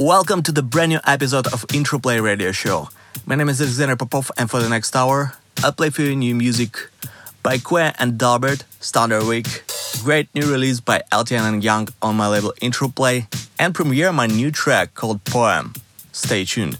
Welcome to the brand new episode of Interplay Radio Show. My name is Alexander Popov, and for the next hour, I'll play for you new music by Kyau and Albert, Standard Week, great new release by LTN and Young on my label Interplay, and premiere my new track called Poem. Stay tuned.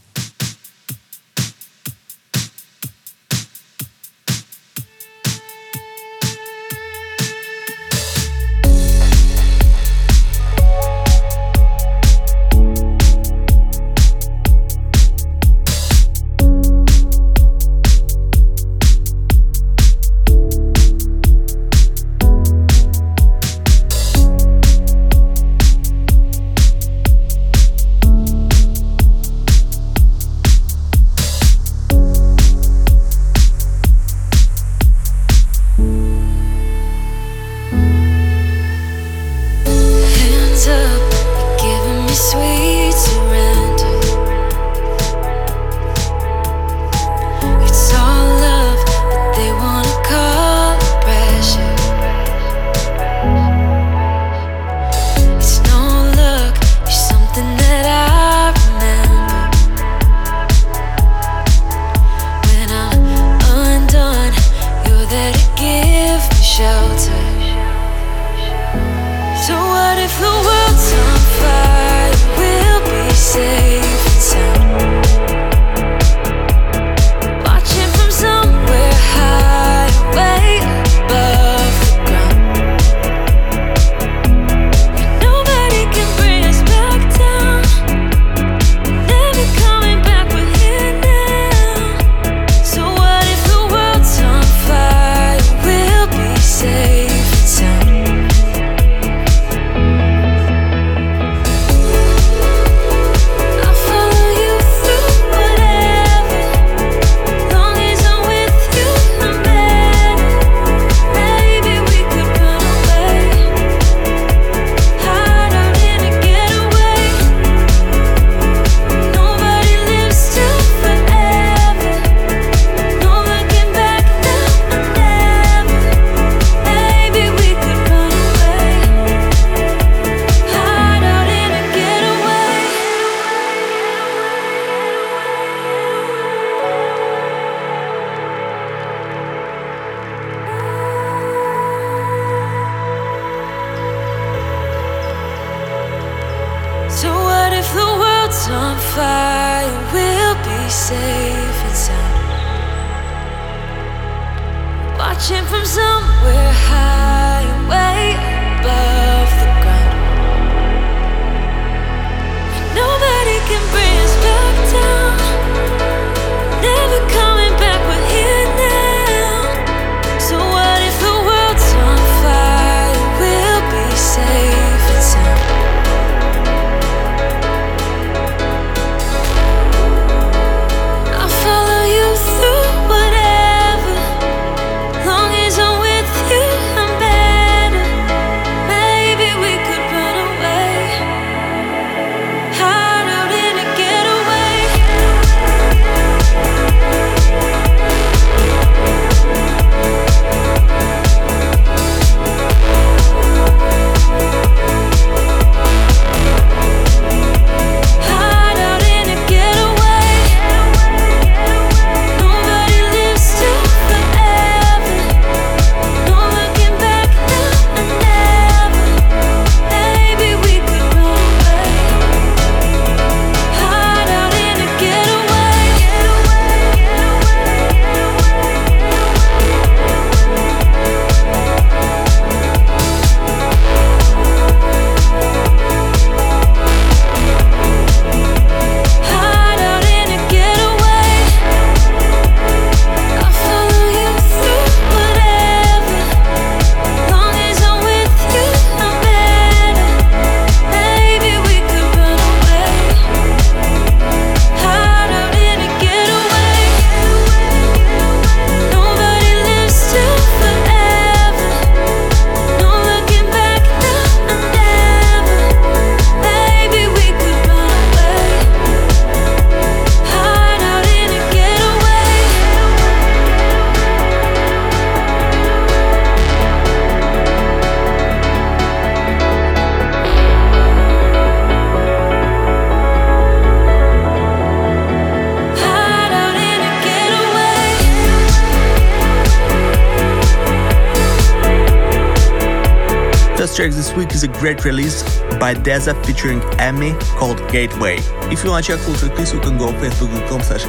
Track this week is a great release by Deza featuring Emmy called Gateway. If you want to check full track list, you can go facebook.com slash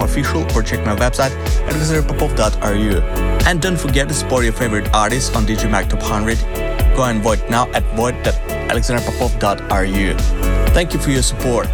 official or check my website at alexanderpopov.ru. And don't forget to support your favorite artists on DJ Mag Top 100. Go and vote now at vote.alexanderpopov.ru. Thank you for your support.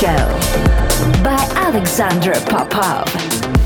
Show by Alexander Popov.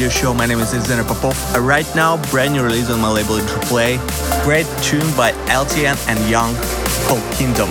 Radio show. My name is Alexander Popov. Uh, right now, brand new release on my label Interplay. Great tune by LTN and Young called Kingdom.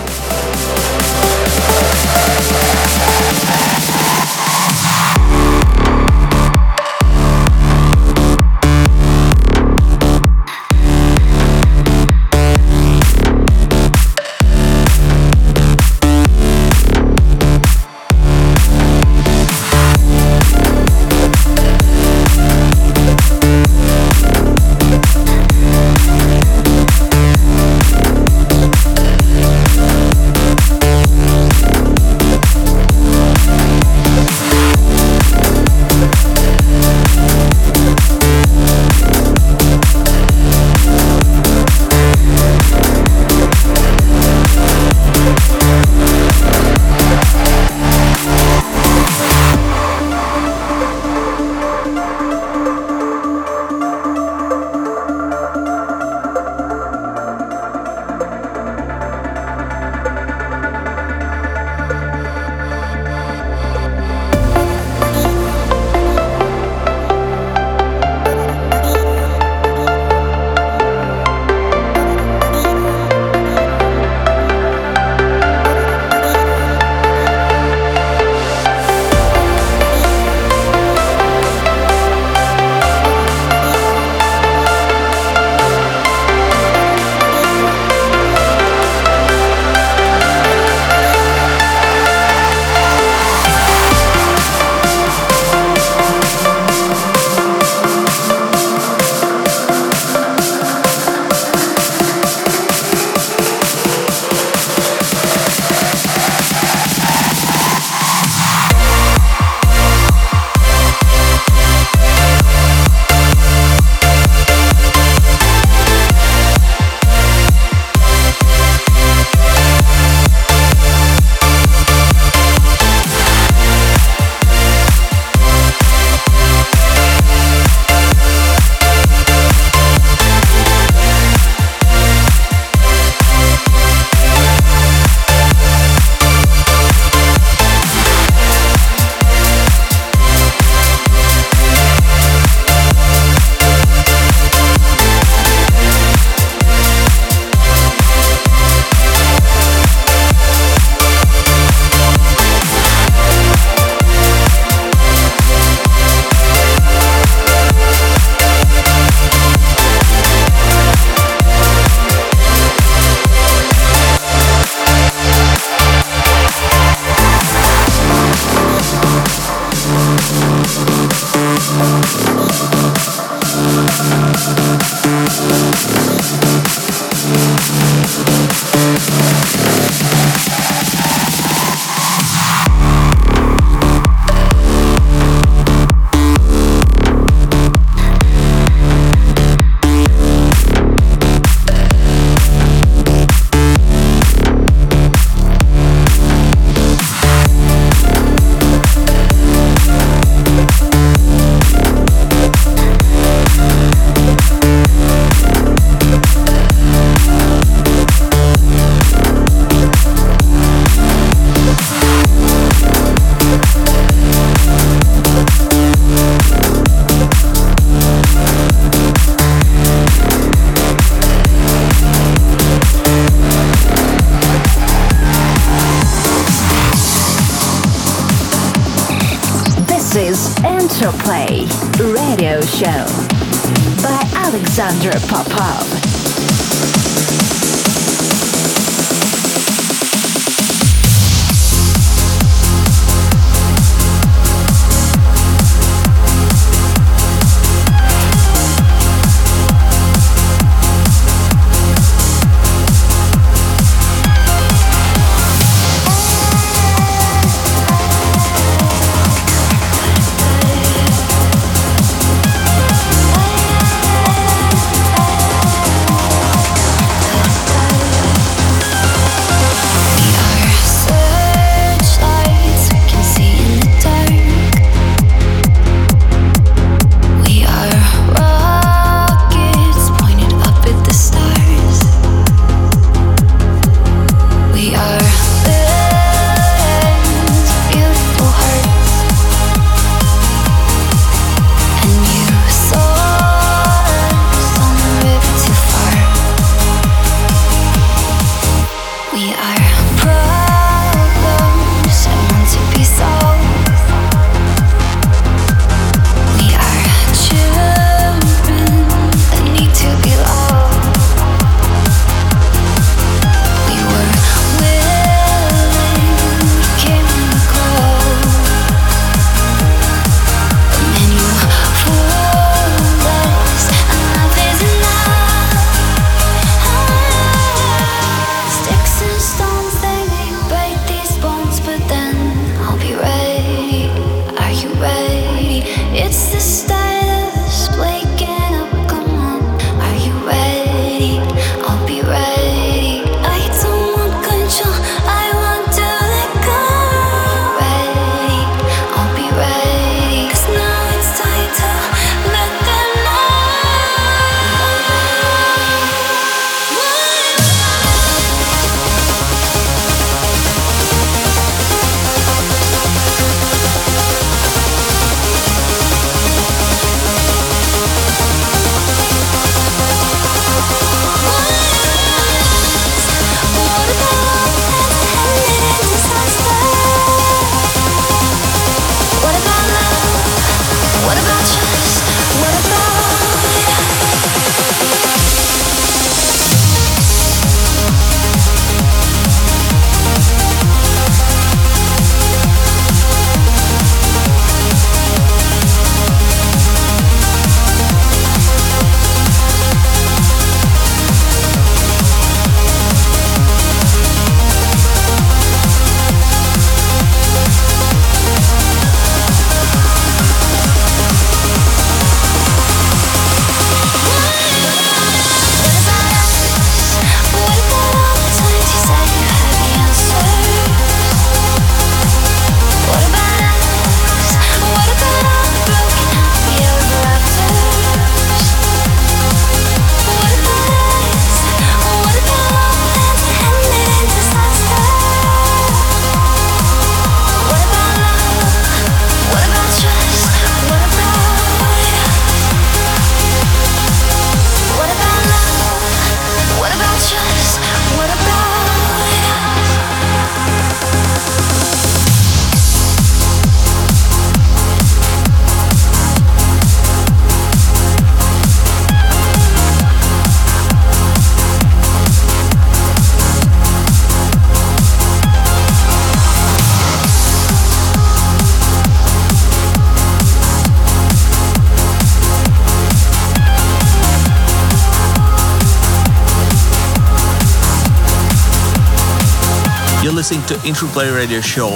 Listening to Interplay Radio Show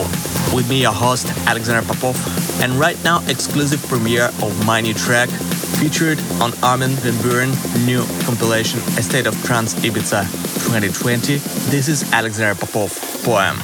with me, your host, Alexander Popov, and right now, exclusive premiere of my new track featured on Armin van Buuren new compilation A State of Trance Ibiza 2020. This is Alexander Popov, Poem.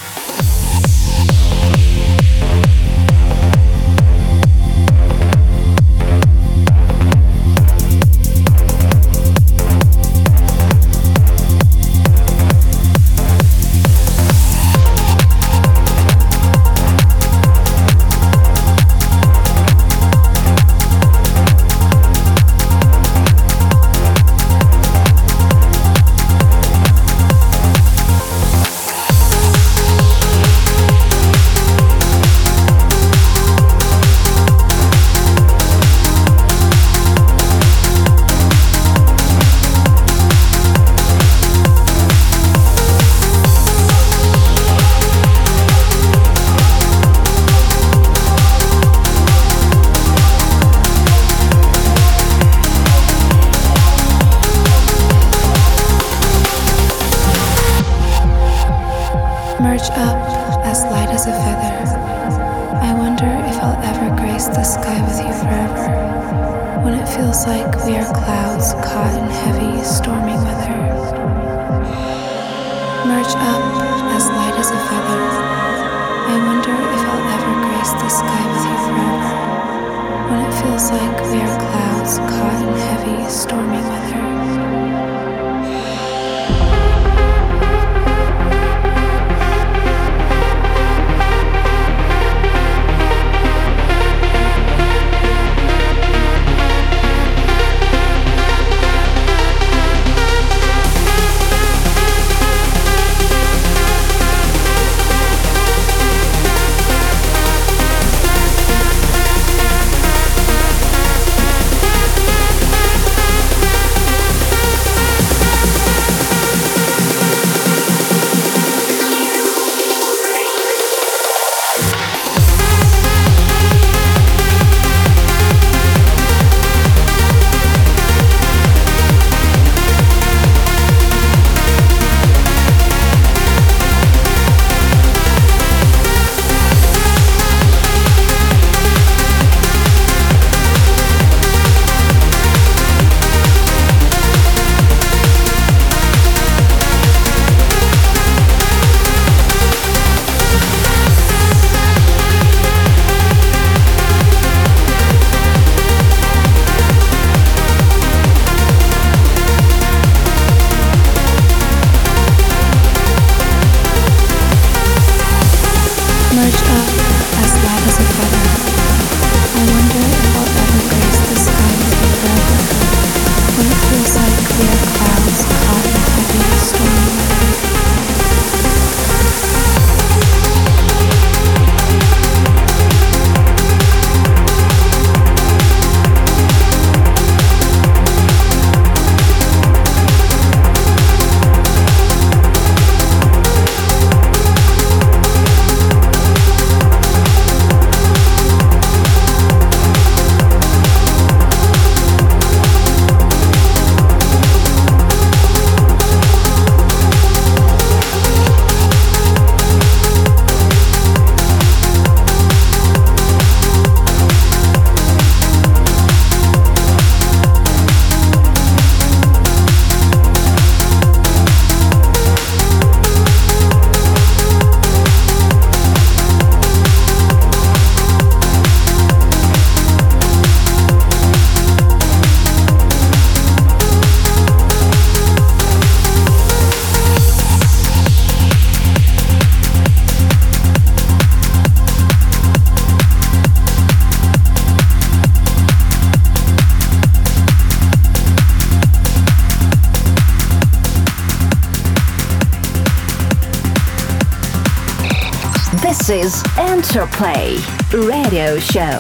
Interplay Radio Show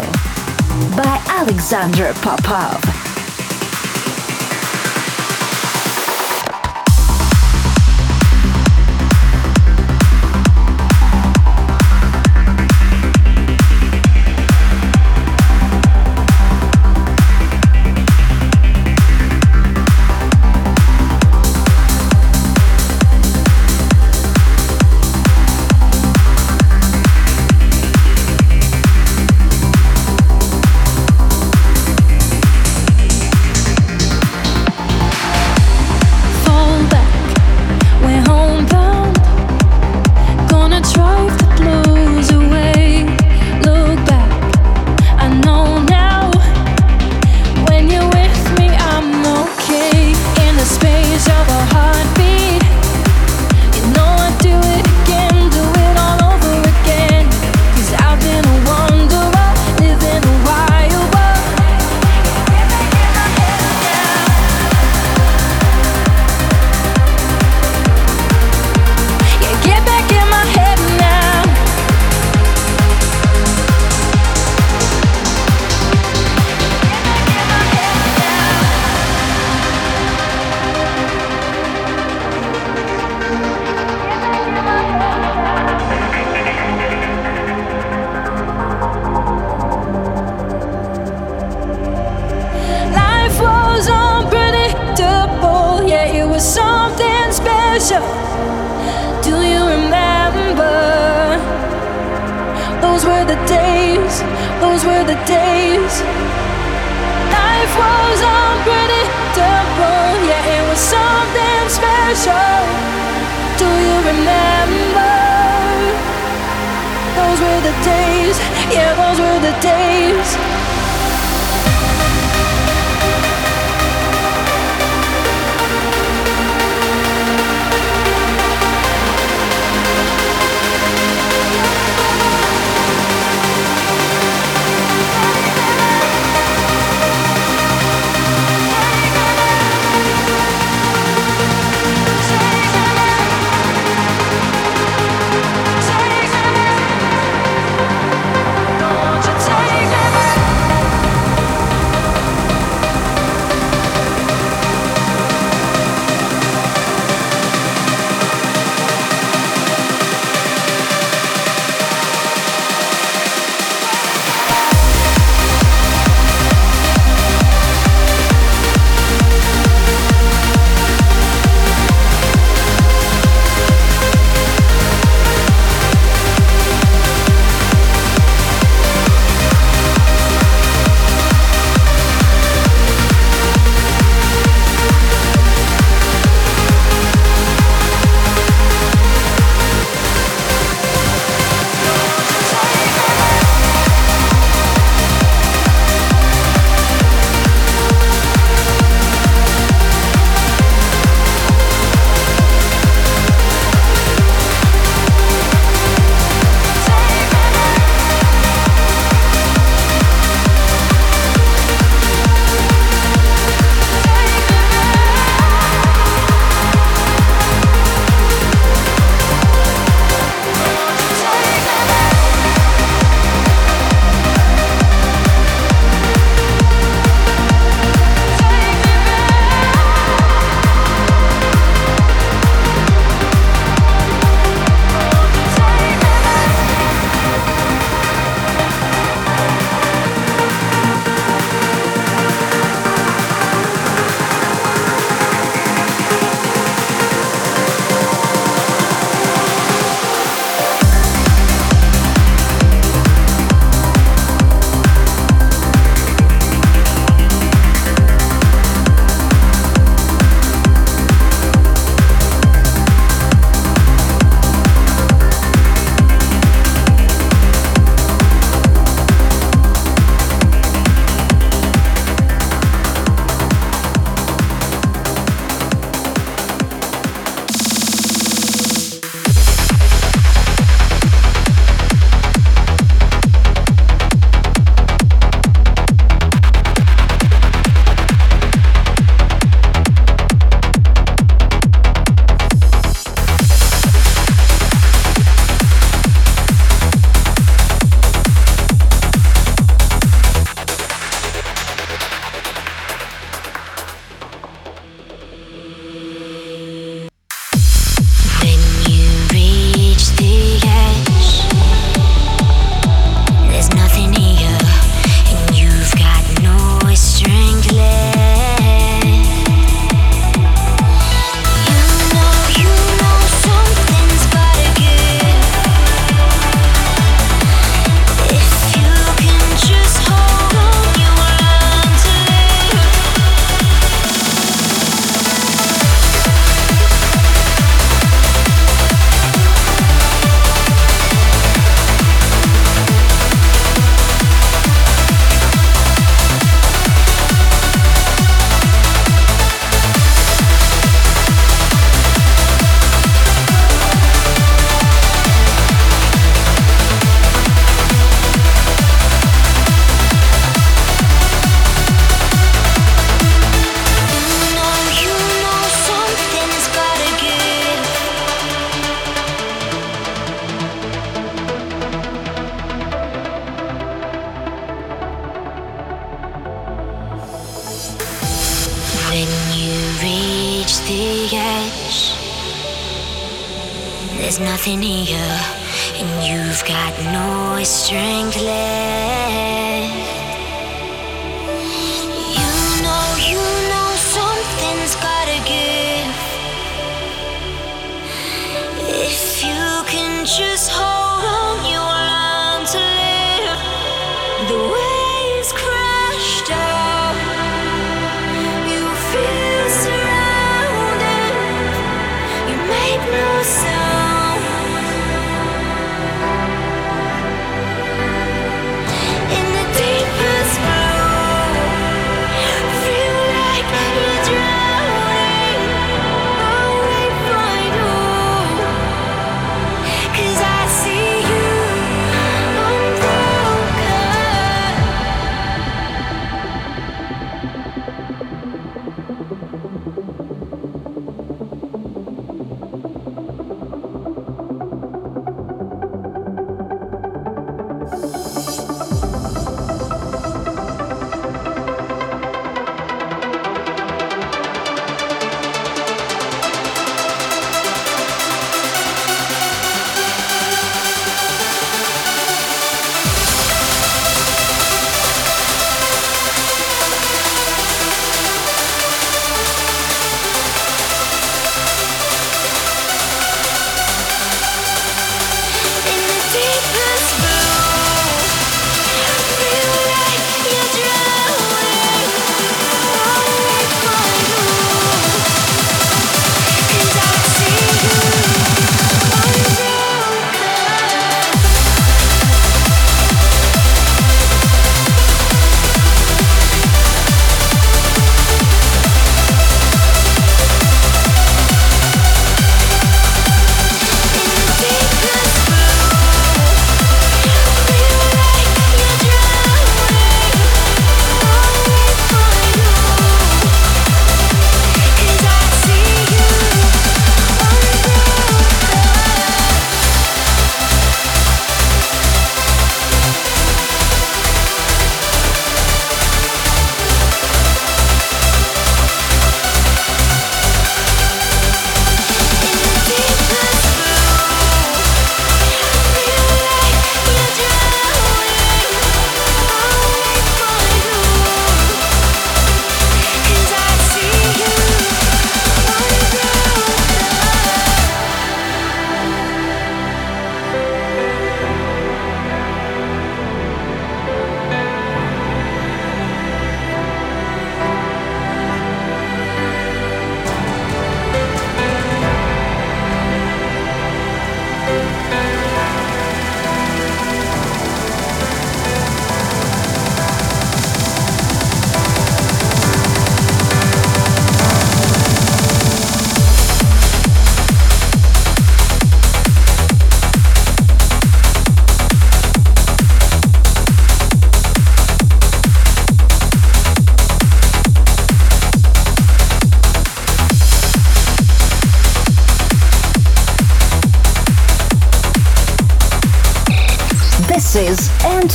by Alexander Popov. Days, yeah, those were the days.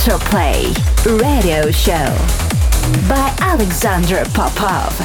Interplay Radio Show by Alexander Popov.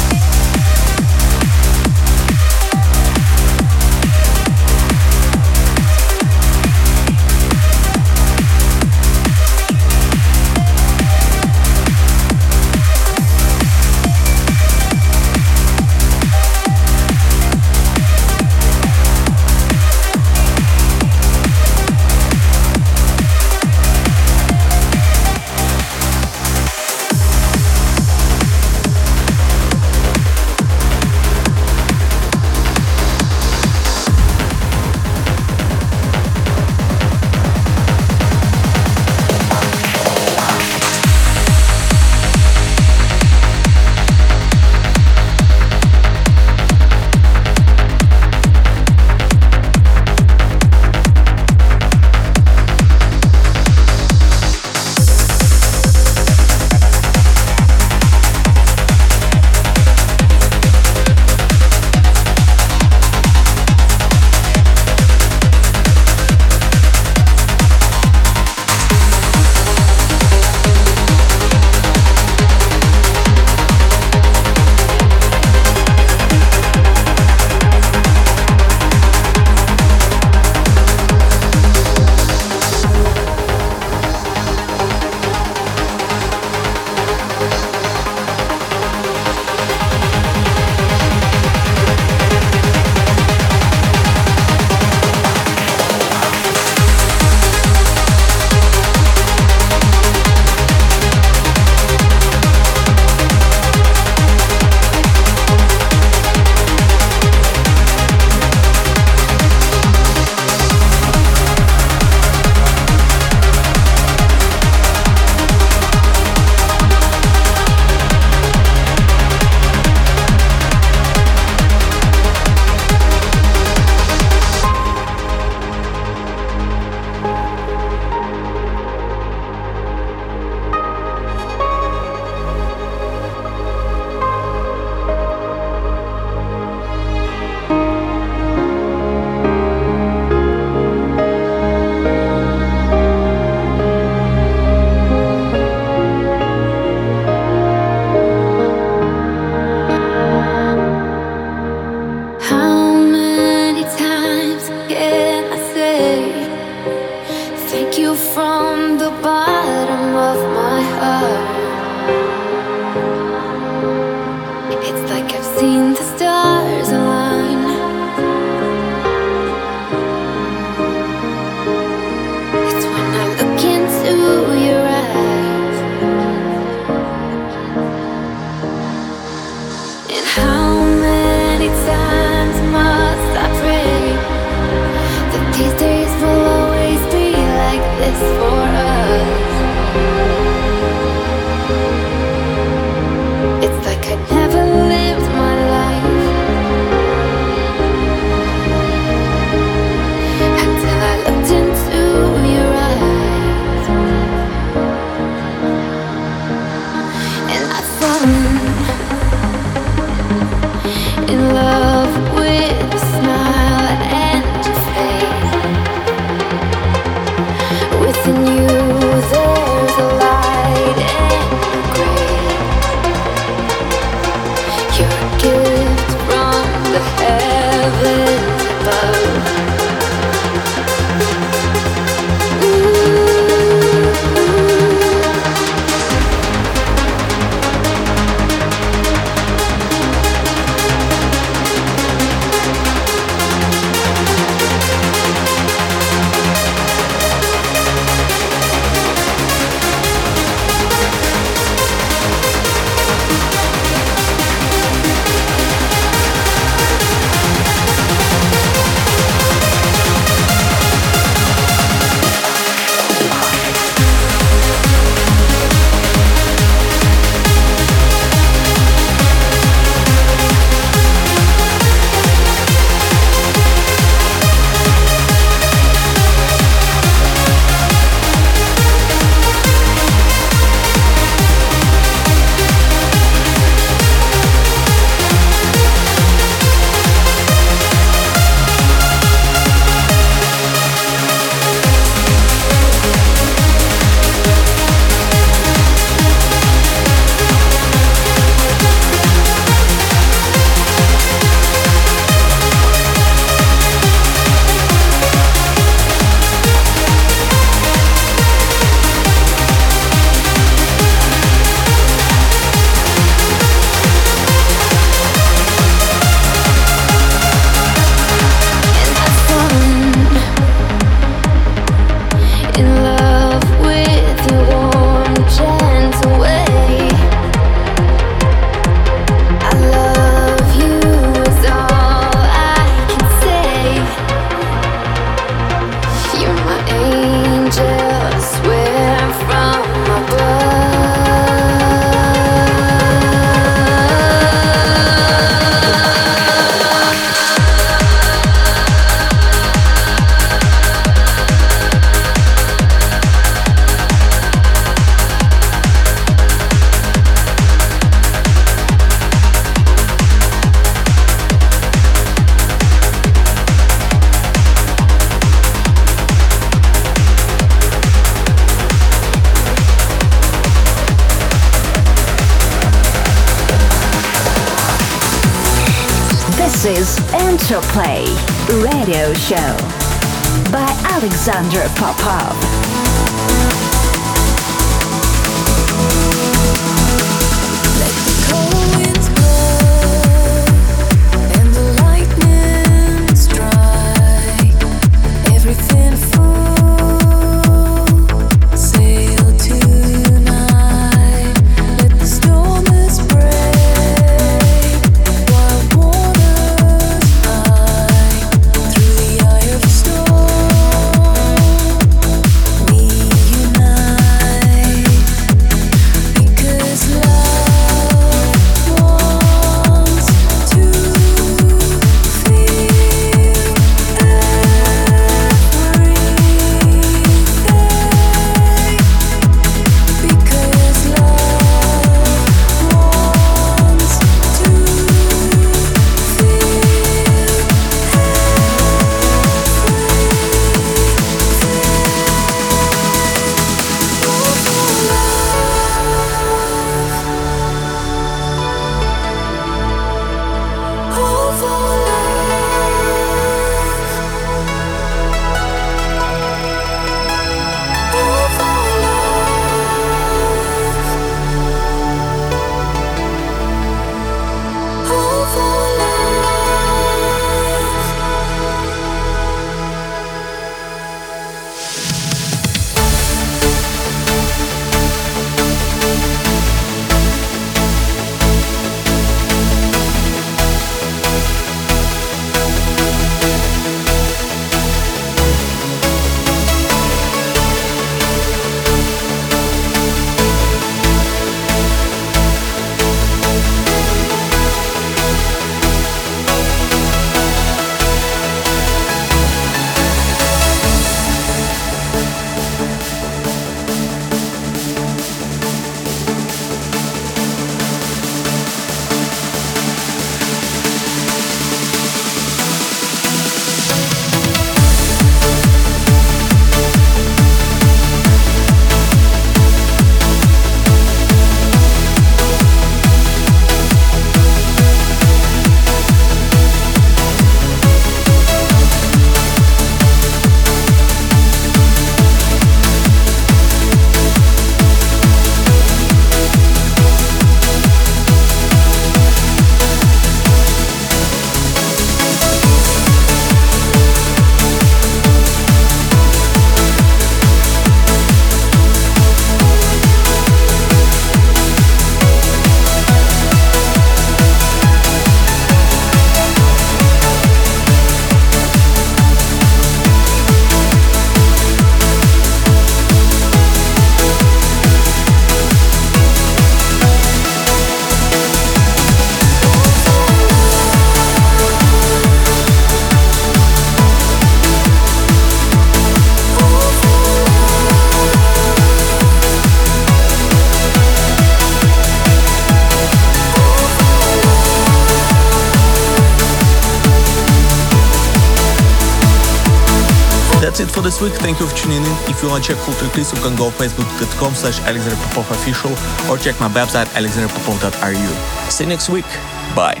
If you want to check full track you can go facebook.com slash official or check my website alexanderpopov.ru. See you next week. Bye.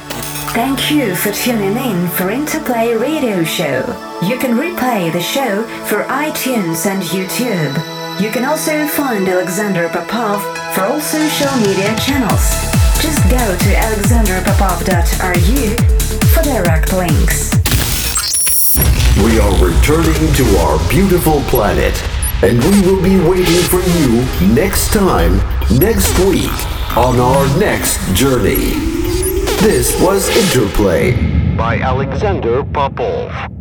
Thank you for tuning in for Interplay Radio Show. You can replay the show for iTunes and YouTube. You can also find Alexander Popov for all social media channels. Just go to alexanderpopov.ru for direct links. We are returning to our beautiful planet, and we will be waiting for you next time, next week, on our next journey. This was Interplay by Alexander Popov.